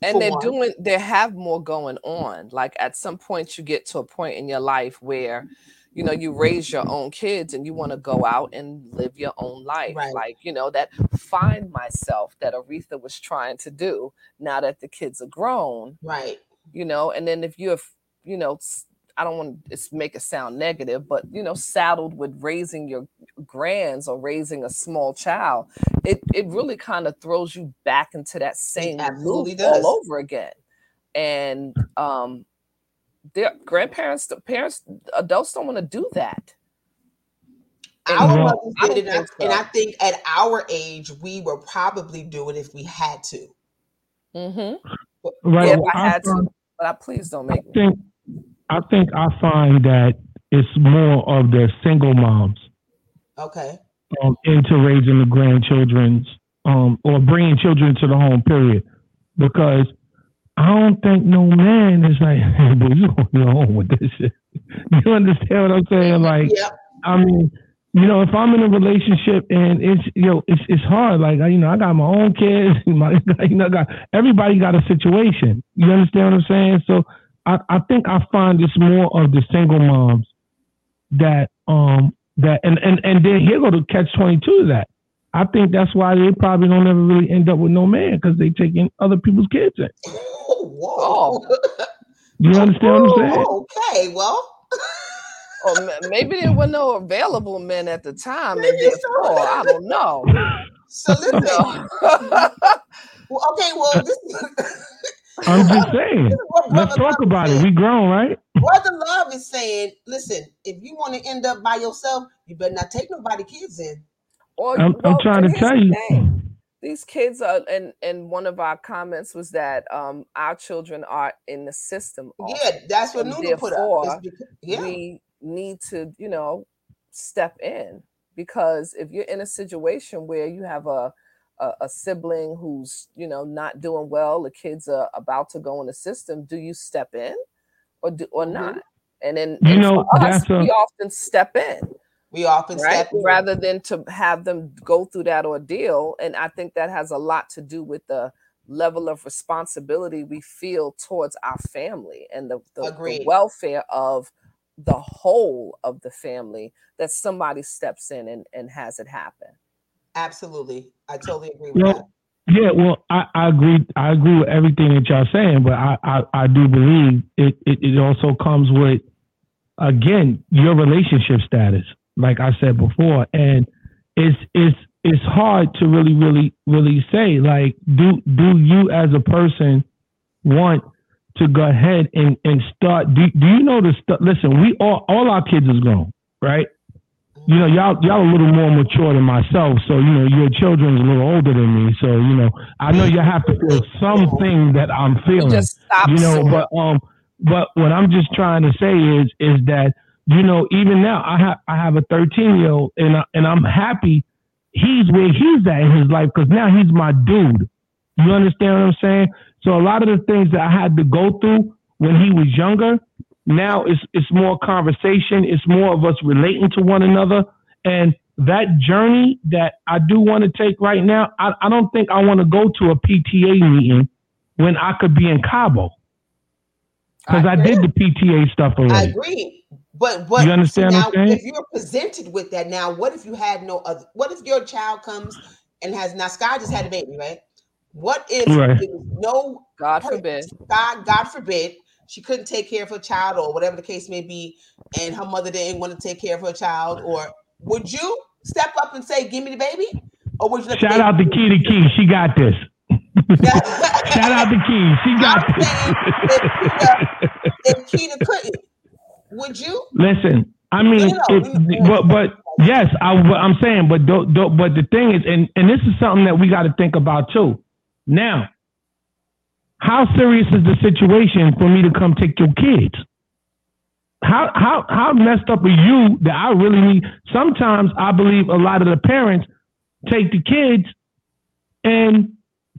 And for they're one. doing they have more going on like at some point you get to a point in your life where you know you raise your own kids and you want to go out and live your own life Right. like you know that find myself that aretha was trying to do now that the kids are grown Right. you know and then if you have you know i don't want to make it sound negative but you know saddled with raising your grands or raising a small child it it really kind of throws you back into that same absolutely loop does. all over again and um their grandparents the parents adults don't want to do that Our anymore. mothers did don't it, and I, think and. I think at our age, we would probably do it if we had to. mm-hmm. Right. if well, i had find- to but I, please don't make me think I think I find that it's more of the single moms Okay. um, into raising the grandchildren's um, or bringing children to the home. Period, because I don't think no man is like, *laughs* hey, boy, you on your own with this shit. *laughs* You understand what I'm saying? Like, Yep. I mean, you know, if I'm in a relationship and it's you know it's it's hard. Like you know, I got my own kids. *laughs* My, you know, I got everybody got a situation. You understand what I'm saying? So I, I think I find it's more of the single moms that um that and and and then here go to catch twenty two of that. I think that's why they probably don't ever really end up with no man because they taking other people's kids in. Whoa. *laughs* You understand what I'm saying? Okay, well. *laughs* Or maybe there were no available men at the time, and Maybe therefore, so. I don't know. So listen. No. *laughs* well, okay, well, this, I'm just *laughs* saying. this is what Let's talk Love about is it. We grown, right? Brother Love is saying, listen, if you want to end up by yourself, you better not take nobody kids in. Or, I'm, I'm trying to tell you. thing. These kids are, and and one of our comments was that um our children are in the system. also. Yeah, that's what And Nunu put up. because- yeah. we need to, you know, step in because if you're in a situation where you have a a, a sibling who's, you know, not doing well, the kids are about to go in the system, do you step in or do or Mhm. not? And then You and know, for us, a- we often step in we often right step in. rather than to have them go through that ordeal and i think that has a lot to do with the level of responsibility we feel towards our family and the, the, the welfare of the whole of the family that somebody steps in and, and has it happen Absolutely. I totally agree with Well, that. Yeah, well, I, I agree. I agree with everything that y'all saying, but I, I, I do believe it, it. It also comes with, again, your relationship status. Like I said before, and it's it's it's hard to really, really, really say. Like, do do you as a person want to go ahead and and start? Do do you know the stuff? Listen, we all all our kids is grown, right? You know, y'all y'all a little more mature than myself, so you know your children's a little older than me. So you know, I know you have to feel something that I'm feeling. You know, but um, but what I'm just trying to say is is that you know even now I have I have a 13 year old and I, and I'm happy he's where he's at in his life because now he's my dude. You understand what I'm saying? So a lot of the things that I had to go through when he was younger, now it's it's more conversation. It's more of us relating to one another. And that journey that I do want to take right now, I, I don't think I want to go to a PTA meeting when I could be in Cabo because I, did the PTA stuff I already. agree. But but You understand now what I'm if you're presented with that now, what if you had no other what if your child comes and has now Sky just had a baby, right? What if Right. no god forbid God, God forbid, she couldn't take care of her child or whatever the case may be, and her mother didn't want to take care of her child, or would you step up and say, "Give me the baby," or would you? the Shout out to baby- Key to Key. She got this. *laughs* Shout out to Key. She got I'm this. if if *laughs* Keita couldn't, would you? Listen, I mean, it, but but yes, I, I'm saying, but do, do, but the thing is, and and this is something that we got to think about too. Now, how serious is the situation for me to come take your kids? How how how messed up are you that I really need? Sometimes I believe a lot of the parents take the kids and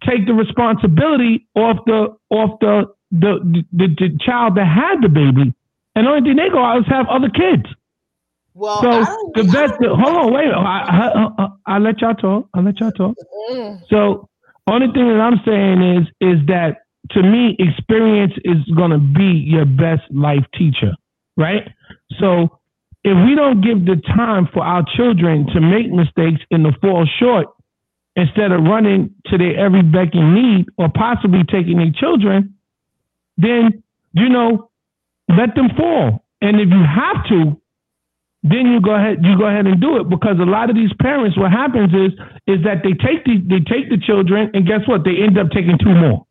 take the responsibility off the off the the the, the child that had the baby, and the only thing they go out is have other kids. Well, So the best. Hold on, wait. I, I, I, I let y'all talk. I let y'all talk. Mm, So only thing that I'm saying is is that to me, experience is gonna be your best life teacher, right? So if we don't give the time for our children to make mistakes and to fall short, instead of running to their every beck and need or possibly taking their children, then you know, let them fall. And if you have to, then you go ahead you go ahead and do it because a lot of these parents what happens is is that they take the they take the children and guess what they end up taking two more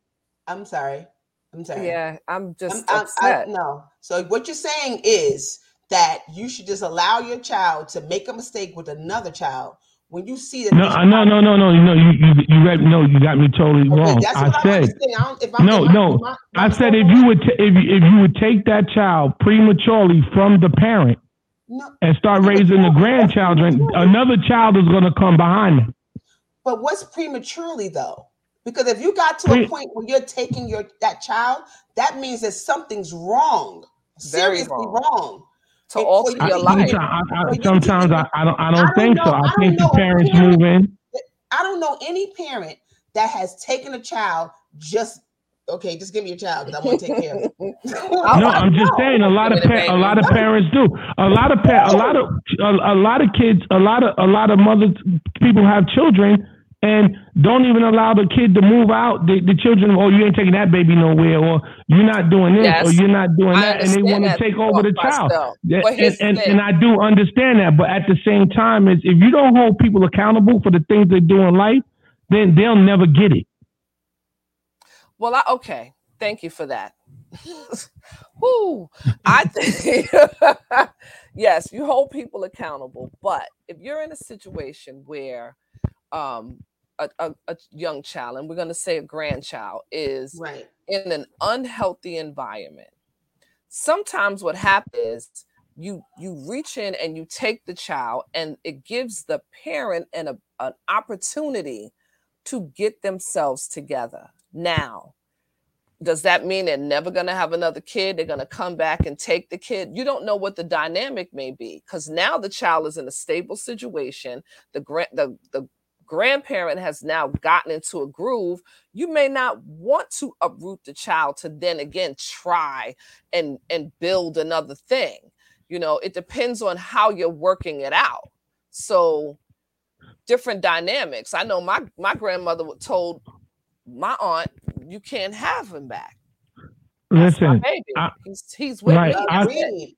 I'm sorry. I'm sorry. yeah i'm I'm, just I'm, I, upset no. So what you're saying is that you should just allow your child to make a mistake with another child when you see that. no this uh, no child- no no no no you you, you read no you got me totally Okay, wrong that's i what I said. I don't, if I'm, no if I- no if I- i if said I'm if you would ta- if you, if you would take that child prematurely from the parent no, and start raising the grandchildren another child is going to come behind them but what's prematurely though? Because if you got to a point where you're taking your that child, that means that something's wrong, Very seriously wrong. wrong. to It- alter for I, your life sometimes, I, I, sometimes I, I don't I don't I don't think so. know- I, I think the parents parent- move in. I don't know any parent that has taken a child just Okay, just give me your child because I want to take care of it. *laughs* *laughs* No, I'm just saying a lot of pa- a lot of parents do. A lot of pa- a lot of a, a lot of kids, a lot of a lot of mothers, people have children and don't even allow the kid to move out. The, the children, oh, you ain't taking that baby nowhere, or you're not doing this, Yes. or you're not doing that, and they want to take over the child. myself. Yeah, But here's and, and, and I do understand that, but at the same time, is if you don't hold people accountable for the things they do in life, then they'll never get it. Well, I, okay. Thank you for that. *laughs* Whoo. I think *laughs* yes, you hold people accountable, but if you're in a situation where um a, a, a young child, and we're going to say a grandchild, is Right. in an unhealthy environment, sometimes what happens you you reach in and you take the child, and it gives the parent an, a, an opportunity to get themselves together. Now, does that mean they're never going to have another kid? They're going to come back and take the kid? You don't know what the dynamic may be because now the child is in a stable situation. The grand the the grandparent has now gotten into a groove. You may not want to uproot the child to then again try and and build another thing. You know, it depends on how you're working it out. So different dynamics. I know my my grandmother told my aunt, "You can't have him back. That's my Listen, baby. I- he's he's with Right, me. I- That's it." Agreed.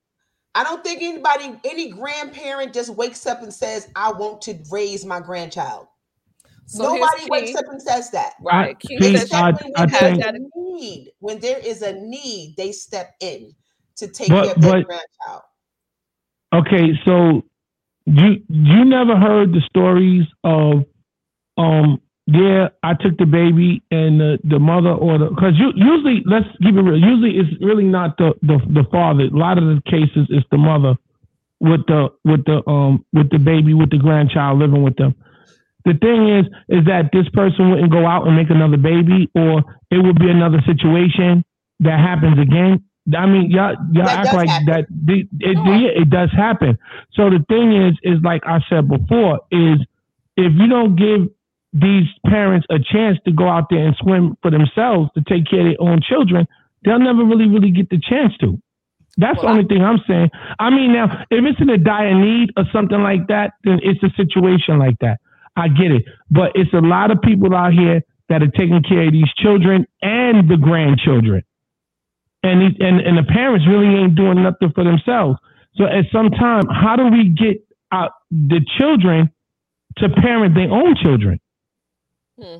I don't think anybody, any grandparent just wakes up and says, I want to raise my grandchild. So here's Nobody key. wakes up and says that. Right. I- They says step I- in when I there's have think- that a need. When there is a need, they step in to take But- care of their but- grandchild. Okay, so you you never heard the stories of um yeah, I took the baby and the, the mother or the because you usually let's keep it real. Usually it's really not the, the the father. A lot of the cases it's the mother with the with the um with the baby with the grandchild living with them. The thing is is that this person wouldn't go out and make another baby, or it would be another situation that happens again. I mean, y'all y'all That act like happen. that. The, it, Sure. it does happen. So the thing is, is like I said before, is if you don't give these parents a chance to go out there and swim for themselves to take care of their own children, they'll never really, really get the chance to. That's the Well, I- only thing I'm saying. I mean, now if it's in a dire need or something like that, then it's a situation like that. I get it, but it's a lot of people out here that are taking care of these children and the grandchildren, and these, and and the parents really ain't doing nothing for themselves. So at some time, how do we get out the children to parent their own children? Hmm.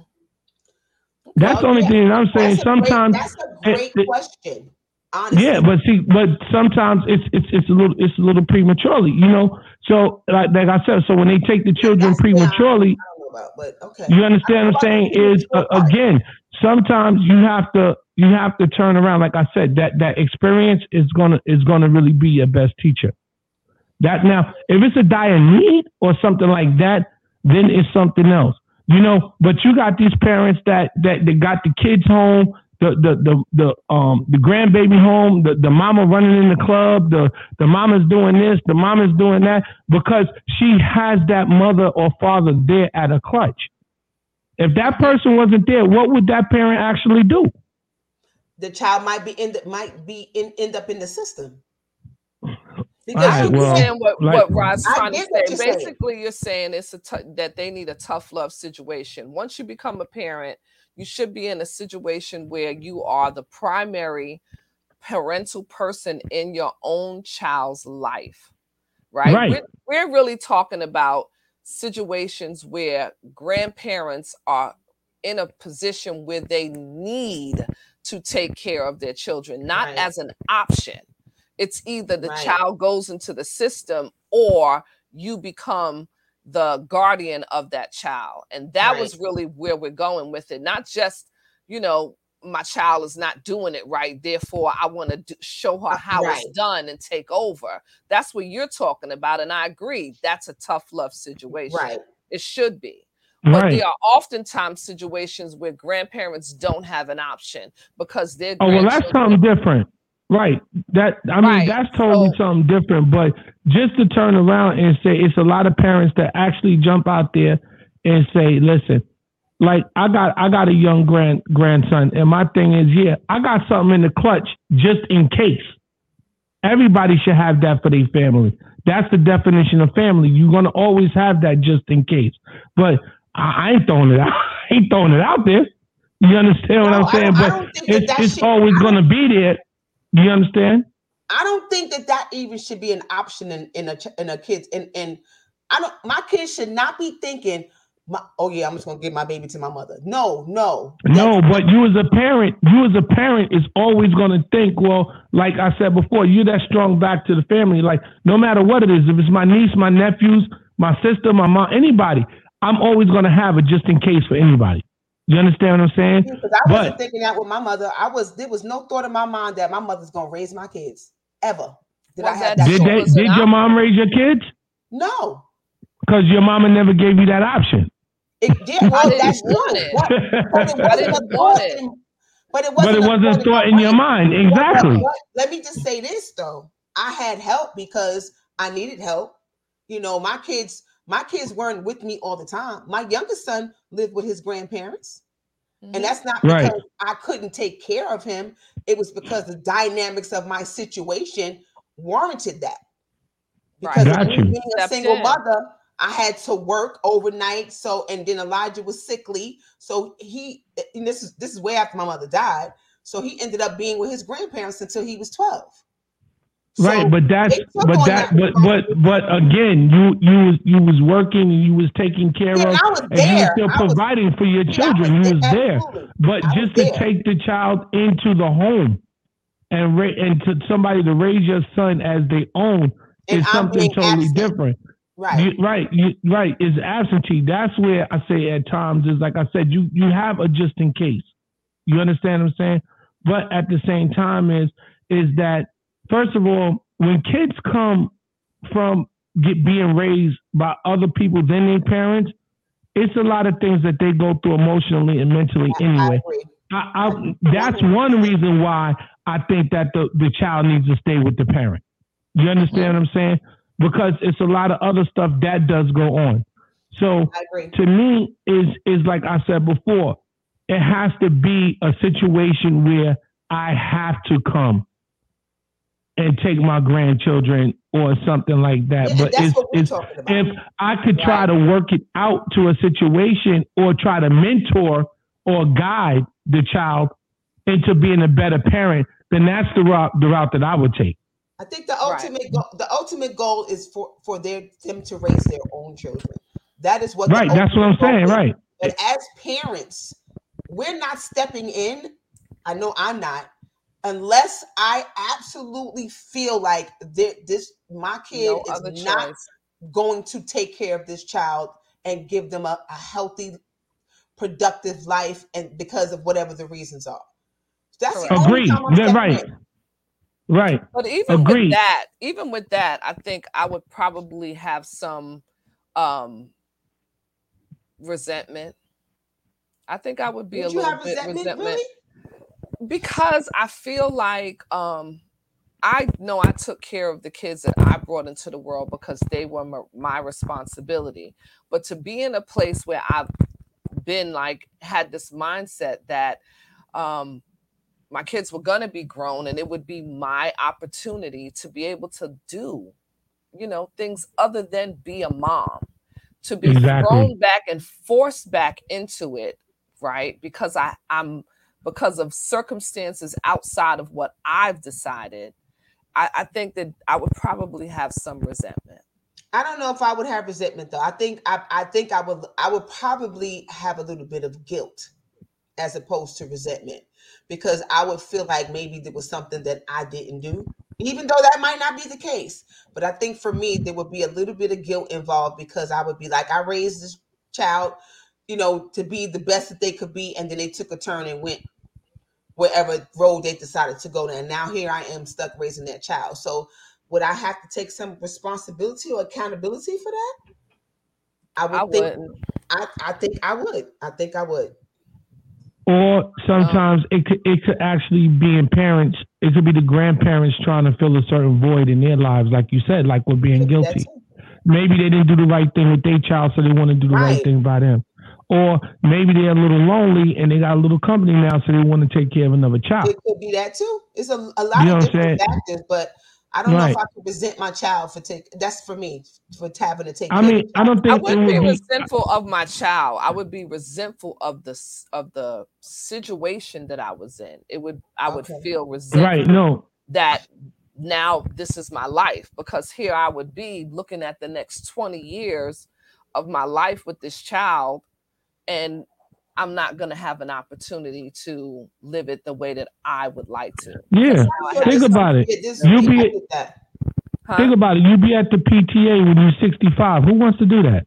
That's the only yeah, thing I'm saying. That's a great- Sometimes that's a great it- question. Honestly. Yeah, but see, but sometimes it's it's it's a little it's a little prematurely, you know. So like like I said, so when they take the children That's prematurely, I don't know about, but okay. you understand what I'm saying? Is uh, again, sometimes you have to you have to turn around. Like I said, that that experience is gonna is gonna really be your best teacher. That now, if it's a dire need or something like that, then it's something else. You know, but you got these parents that that, that got the kids home, the the the the um the grandbaby home, the, the mama running in the club, the the mama's doing this, the mama's doing that, because she has that mother or father there at a clutch. If that person wasn't there, what would that parent actually do? the child might be in the might be in end up in the system. Because All right, you I well, understand what, like- what Rod's trying to say. you're saying. Basically, you're saying it's a t- that they need a tough love situation. Once you become a parent, you should be in a situation where you are the primary parental person in your own child's life, right? Right. We're, we're really talking about situations where grandparents are in a position where they need to take care of their children, not Right. as an option. It's either the Right. child goes into the system or you become the guardian of that child. And that was really where we're going with it. Not just, you know, my child is not doing it right, therefore I want to do, show her uh, how it's done and take over. That's what you're talking about. And I agree, that's a tough love situation. right. It should be. But Right. there are oftentimes situations where grandparents don't have an option because their Oh well, that's something different, right? That I mean, Right, that's totally so- something different. But just to turn around and say it's a lot of parents that actually jump out there and say, "Listen, like I got I got a young grand grandson, and my thing is, yeah, I got something in the clutch just in case. Everybody should have that for their family. That's the definition of family. You're gonna always have that just in case. But I, ain't throwing it out. *laughs* I ain't throwing it out there. You understand what I'm saying? But that it's that it's always gonna be there. You understand? I don't think that that even should be an option in, in a in a kid's and and I don't my kids should not be thinking my, oh yeah I'm just gonna give my baby to my mother no no No, but you as a parent, you as a parent is always going to think, well, like I said before, you're that strong back to the family. Like no matter what it is, if it's my niece, my nephews, my sister, my mom, anybody, I'm always going to have it just in case for anybody. You understand what I'm saying? because I wasn't But- thinking that with my mother I was there was no thought in my mind that my mother's gonna raise my kids ever did I have that that Did so thought? they? Did your mom raise your kids? no Because your mama never gave you that option. it did well didn't that's want true it. *laughs* but, but it wasn't a didn't thought want it. in, but it wasn't but it a wasn't in thought my in your mind. mind. But- but- Exactly. but let me just say this though. I had help because I needed help. You know, my kids, my kids weren't with me all the time. My youngest son lived with his grandparents. And mm-hmm. that's not Right. because I couldn't take care of him. It was because the dynamics of my situation warranted that. Right. Because of Got being a single in. mother, I had to work overnight. So and then Elijah was sickly. So he and this is this is way after my mother died. So he ended up being with his grandparents until he was 12. Right, but that's but that that but but but again, you you was you was working and you was taking care Yeah, of, and was you was there. still I was- providing for your children. was you was there, absolutely. but just to there. take the child into the home and ra- and to somebody to raise your son as they own And is I'm something totally absent. different. Right. You, right, you, right. Is absentee. That's where I say at times is like I said, you you have a just in case. You understand what I'm saying? But at the same time, is is that first of all, when kids come from get being raised by other people than their parents, it's a lot of things that they go through emotionally and mentally anyway. I, I, that's one reason why I think that the, the child needs to stay with the parent. You understand what I'm saying? Because it's a lot of other stuff that does go on. So to me, is is like I said before, it has to be a situation where I have to come and take my grandchildren or something like that. Yeah, but that's it's, what we're it's talking about. if I could try to work it out to a situation or try to mentor or guide the child into being a better parent, then that's the route the route that I would take. I think the ultimate goal, the ultimate goal is for for their them to raise their own children. That is what Right, that's what I'm saying. is. Right. But as parents, we're not stepping in. I know I'm not, unless I absolutely feel like thi- this my kid no is not choice. going to take care of this child and give them a, a healthy, productive life, and because of whatever the reasons are. That's the Correct. only time I'm right. in. Right. But even Agreed. with that, even with that, I think I would probably have some um resentment. I think I would be Would a you little have bit resentment, resentment really? Because I feel like um I know I took care of the kids that I brought into the world because they were my, my responsibility. But to be in a place where I've been like had this mindset that um my kids were going to be grown and it would be my opportunity to be able to do you know things other than be a mom to be Exactly. thrown back and forced back into it right because i i'm because of circumstances outside of what i've decided i, I think that i would probably have some resentment I don't know if I would have resentment though. I think I, I think I would I would probably have a little bit of guilt as opposed to resentment because I would feel like maybe there was something that I didn't do, even though that might not be the case. But I think for me there would be a little bit of guilt involved because I would be like I raised this child, you know, to be the best that they could be, and then they took a turn and went wherever road they decided to go down. Now here I am stuck raising that child. So would I have to take some responsibility or accountability for that? I would i think wouldn't I, I think I would. I think I would. Or sometimes um, it could it could actually be in parents. It could be the grandparents trying to fill a certain void in their lives, like you said, like we're being guilty. Maybe they didn't do the right thing with their child, so they want to do the right, Right. thing by them. Or maybe they're a little lonely and they got a little company now, so they want to take care of another child. It could be that too. It's a, a lot you of different factors, but I don't right. know if I could resent my child for take. That's for me for having to take. I mean, I don't think I would be resentful of my child. I would be resentful of the of the situation that I was in. It would I would feel resentful. Right. No. That now this is my life because here I would be looking at the next twenty years of my life with this child, and I'm not going to have an opportunity to live it the way that I would like to. Yeah, think about it. You'll be huh? think about it. You'll be at the PTA when you're 65. Who wants to do that?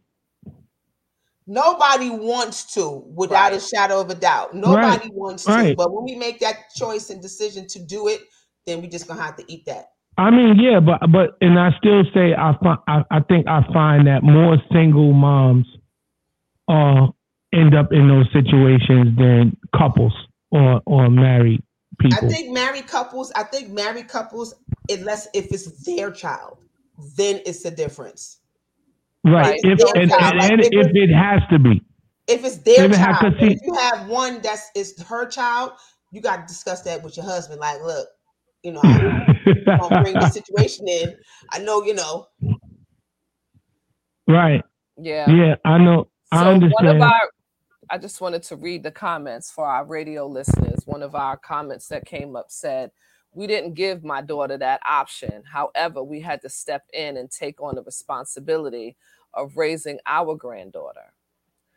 Nobody wants to, without right. a shadow of a doubt. Nobody right. wants to. But when we make that choice and decision to do it, then we just gonna have to eat that. I mean, yeah, but but and I still say I I, I think I find that more single moms are end up in those situations than couples or or married people. I think married couples. I think married couples, unless if it's their child, then it's a difference. Right. If and, and, like, and if, if, it has to be. If it's their if child, see, if you have one that's is her child, you got to discuss that with your husband. Like, look, you know, I'm gonna bring the *laughs* situation in. I know, you know. Right. Yeah. Yeah, I know. So I understand. one of our I just wanted to read the comments for our radio listeners. One of our comments that came up said, We didn't give my daughter that option. However, we had to step in and take on the responsibility of raising our granddaughter.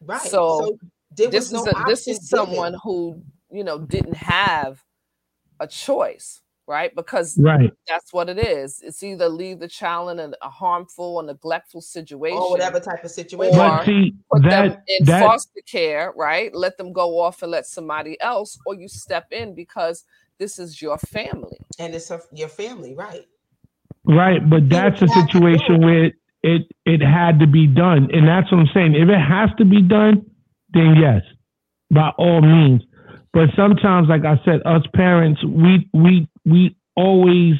Right. So, so this, no is a, this is someone who, you know, didn't have a choice right? Because right. that's what it is. It's either leave the child in a, a harmful or neglectful situation, or whatever type of situation, or see, put that, them in that, foster care, right? Let them go off and let somebody else, or you step in because this is your family, and it's a, your family, right? Right, but that's a situation where it it had to be done, and that's what I'm saying. If it has to be done, then yes, by all means. But sometimes, like I said, us parents, we we we always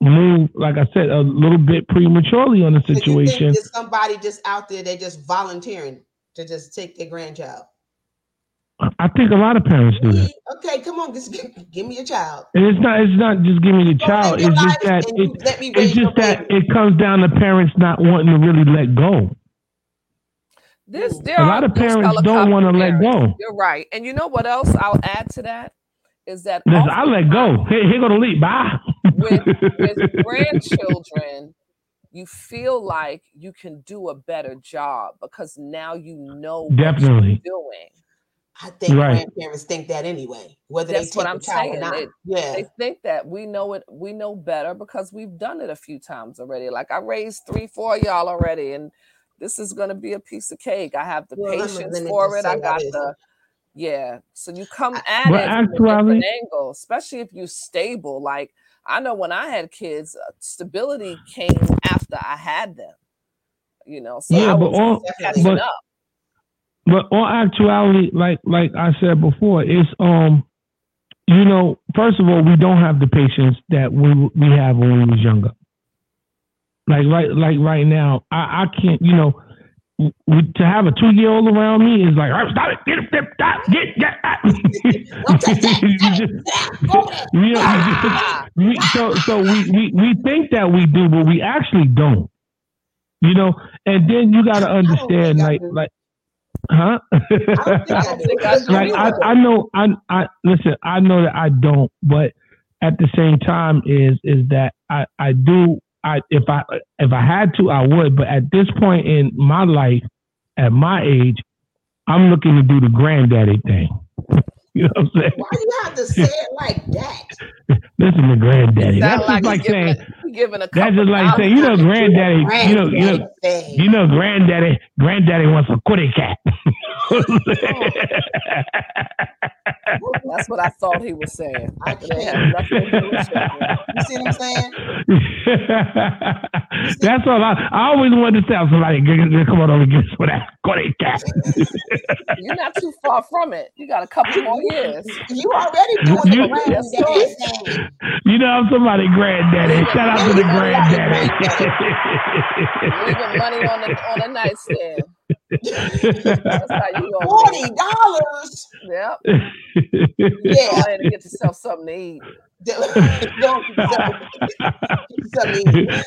move, like I said, a little bit prematurely on the situation. So somebody just out there, they just volunteering to just take their grandchild. I think a lot of parents do that. Okay, come on, just give, give me a child. And it's not it's not just give me the child. It's just that it, it's just that it comes down to parents not wanting to really let go. This there a lot of parents don't want to let go. You're right, and you know what else? I'll add to that is that Listen, I let go. Here, here go the leap. Bye. with, with *laughs* grandchildren, you feel like you can do a better job because now you know definitely doing. I think right. grandparents think that anyway, whether That's they take what I'm saying. They, yeah, they think that we know it. We know better because we've done it a few times already. Like I raised three, four y'all already, and this is going to be a piece of cake. I have the well, patience for it. I got the yeah. So you come at but it actually, from a different angle, especially if you're stable. Like I know when I had kids, uh, stability came after I had them. You know, so yeah, I but all, but, up. But all actuality, like like I said before, it's um, you know, first of all, we don't have the patience that we we have when we was younger. Like right, like right now, I, I can't, you know, to have a two year old around me is like, all right, stop it, get it, get, get, *laughs* get. you know, so so we, we we think that we do, but we actually don't. You know, and then you got to understand, like like. Huh? *laughs* like I, I know I I listen, I know that I don't, but at the same time is is that I I do I if I if I had to, I would. But at this point in my life, at my age, I'm looking to do the granddaddy thing. *laughs* you know what I'm saying? Why do you have to say it like that? *laughs* Listen to granddaddy. That's like like saying giving a that's just like saying, you know, granddaddy, you know, you know, you know, granddaddy, granddaddy wants a kitty cat. Oh, that's what I thought he was saying. I *laughs* can't. You see what I'm saying? *laughs* That's all I, I always wanted to tell somebody, come on over and get us for that kitty cat. *laughs* You're not too far from it. You got a couple more years. You already doing you, the granddaddy You know, I'm somebody granddaddy. Shout out to the granddaddy. *laughs* Leaving money on the on the nightstand. That's how you gonna Forty dollars. Yep. Yeah. Go ahead and get yourself something to eat. *laughs* Don't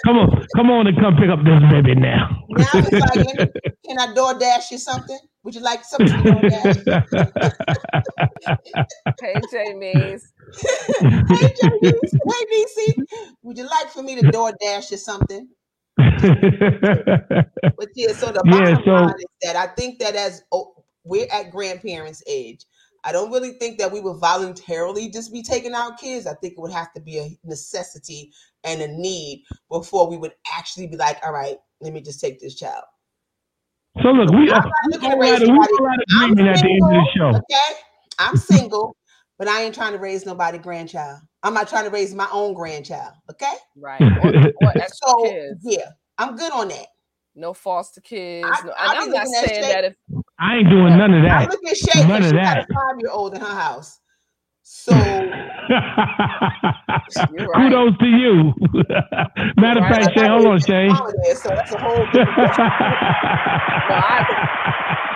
come on, come on and come pick up this baby now. Now it's like, can *laughs* I door dash you something? Would you like something on that? *laughs* Hey, Jamie's. *laughs* hey, Jamie, hey, DC, would you like for me to door dash you something? But yeah, so the *laughs* Yeah, bottom so- line is that I think that as oh, we're at grandparents' age, I don't really think that we would voluntarily just be taking our kids. I think it would have to be a necessity and a need before we would actually be like, all right, let me just take this child. So look, we are not we looking all to raise right, we somebody. all right I'm agreement at the end of the show. Okay, I'm single, but I ain't trying to raise nobody grandchild. I'm not trying to raise my own grandchild. Okay, Right. Or, or extra so kids. yeah, I'm good on that. No foster kids. I- no, I and be I'm not saying that if I ain't doing none of I that. look at Shay, None of she got a that. five year old in her house. So *laughs* right. Kudos to you. Matter of Right. fact, Shay, hold on, Shay. so that's a whole different *laughs* I,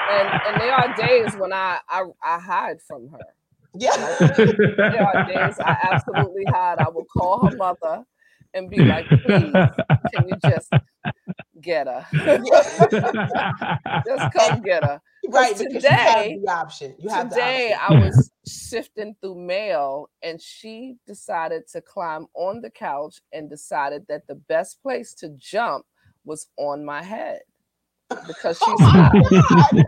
and and there are days when I I, I hide from her. Yeah. There are days I absolutely hide. I will call her mother and be like, please, can you just get her? just come get her. *laughs* right, because you have today- the option. You have Today the I was *laughs* sifting through mail and she decided to climb on the couch and decided that the best place to jump was on my head because she's high. Oh God.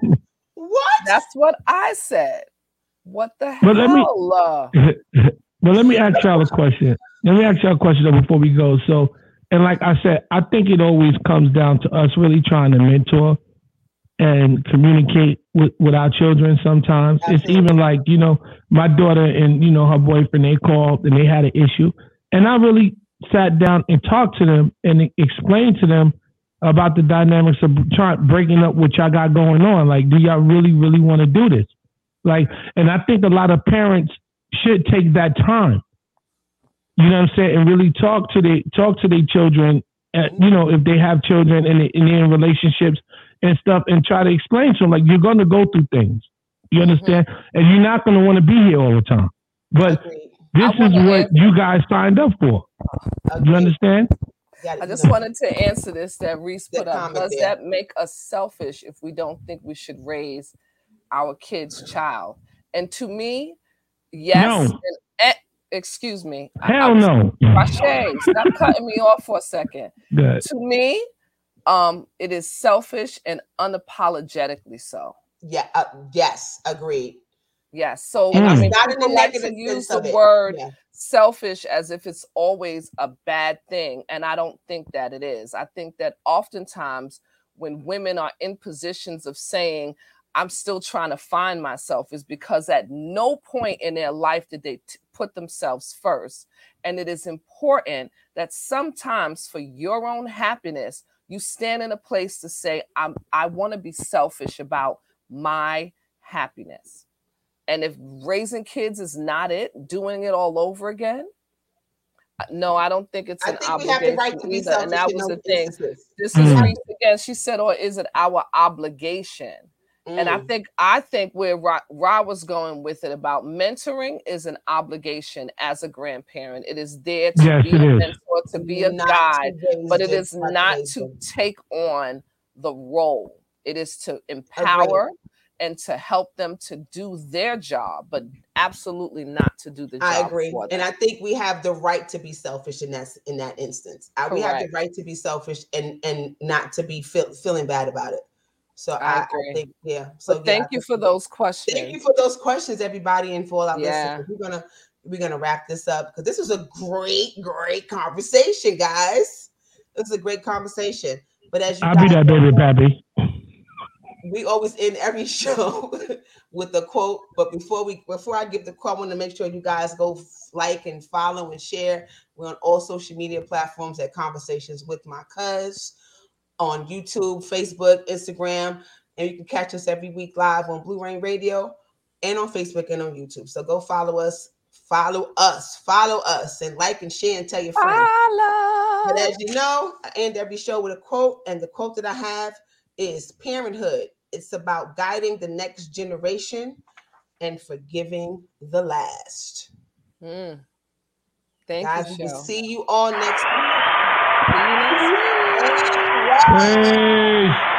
What? That's what I said. What the But let me- hell? *laughs* But let me ask y'all a question. Let me ask y'all a question though before we go. So, and like I said, I think it always comes down to us really trying to mentor and communicate with, with our children sometimes. It's even like, you know, my daughter and, you know, her boyfriend, they called and they had an issue. And I really sat down and talked to them and explained to them about the dynamics of trying breaking up what y'all got going on. Like, do y'all really, really want to do this? Like, and I think a lot of parents should take that time. You know what I'm saying, and really talk to the talk to their children. Uh, you know, if they have children and, they, and they're in relationships and stuff, and try to explain to them like you're going to go through things. You understand, and you're not going to want to be here all the time. But Agreed. this is what ask- you guys signed up for. Agreed. You understand? I just wanted to answer this that Reese That put up. Does there. that make us selfish if we don't think we should raise our kid's child? And to me, yes. No. And, eh, excuse me. I- I Hell was- no. Rashay, stop cutting me off for a second. *laughs* Good. To me, um, it is selfish and unapologetically so. Yeah. Uh, yes. Agreed. Yes. So And I mean, not in the people like to negative use sense the of it. word Yeah. selfish as if it's always a bad thing. And I don't think that it is. I think that oftentimes when women are in positions of saying, I'm still trying to find myself, is because at no point in their life did they t- put themselves first. And it is important that sometimes for your own happiness, you stand in a place to say, I'm, I want to be selfish about my happiness. And if raising kids is not it, doing it all over again, uh, no, I don't think it's I an think we have the obligation right to be either. selfish And that was those the thing. This is Mm. Reese again. She said, or is it our obligation? And I Mm. think I think where Ra, Ra was going with it about mentoring is an obligation as a grandparent. It is there to Yes, be it a is. mentor, to be a Not guide, but it is not to not raise to them. take on the role. It is to empower and to help them to do their job, but absolutely not to do the job. I agree, for and. I think we have the right to be selfish in that in that instance. I, we have the right to be selfish and and not to be feel, feeling bad about it. So I I, I, think yeah. So But yeah, thank I you for those questions. Thank you for those questions, everybody, and for all our Yeah. listeners. We're gonna we're gonna wrap this up because this was a great, great conversation, guys. This is a great conversation. But as you I'll be that baby, know, pappy. we always end every *laughs* show with a quote. But before we before I give the quote, I want to make sure you guys go like and follow and share. We're on all social media platforms at Conversations with My Cuz on YouTube, Facebook, Instagram, and you can catch us every week live on Blue Rain Radio and on Facebook and on YouTube. So go follow us, follow us, follow us, and like and share and tell your friends. But as you know, I end every show with a quote, and the quote that I have is parenthood It's about guiding the next generation and forgiving the last. Mm. Thank Guys, you, we will see you all next See you next week. Peace.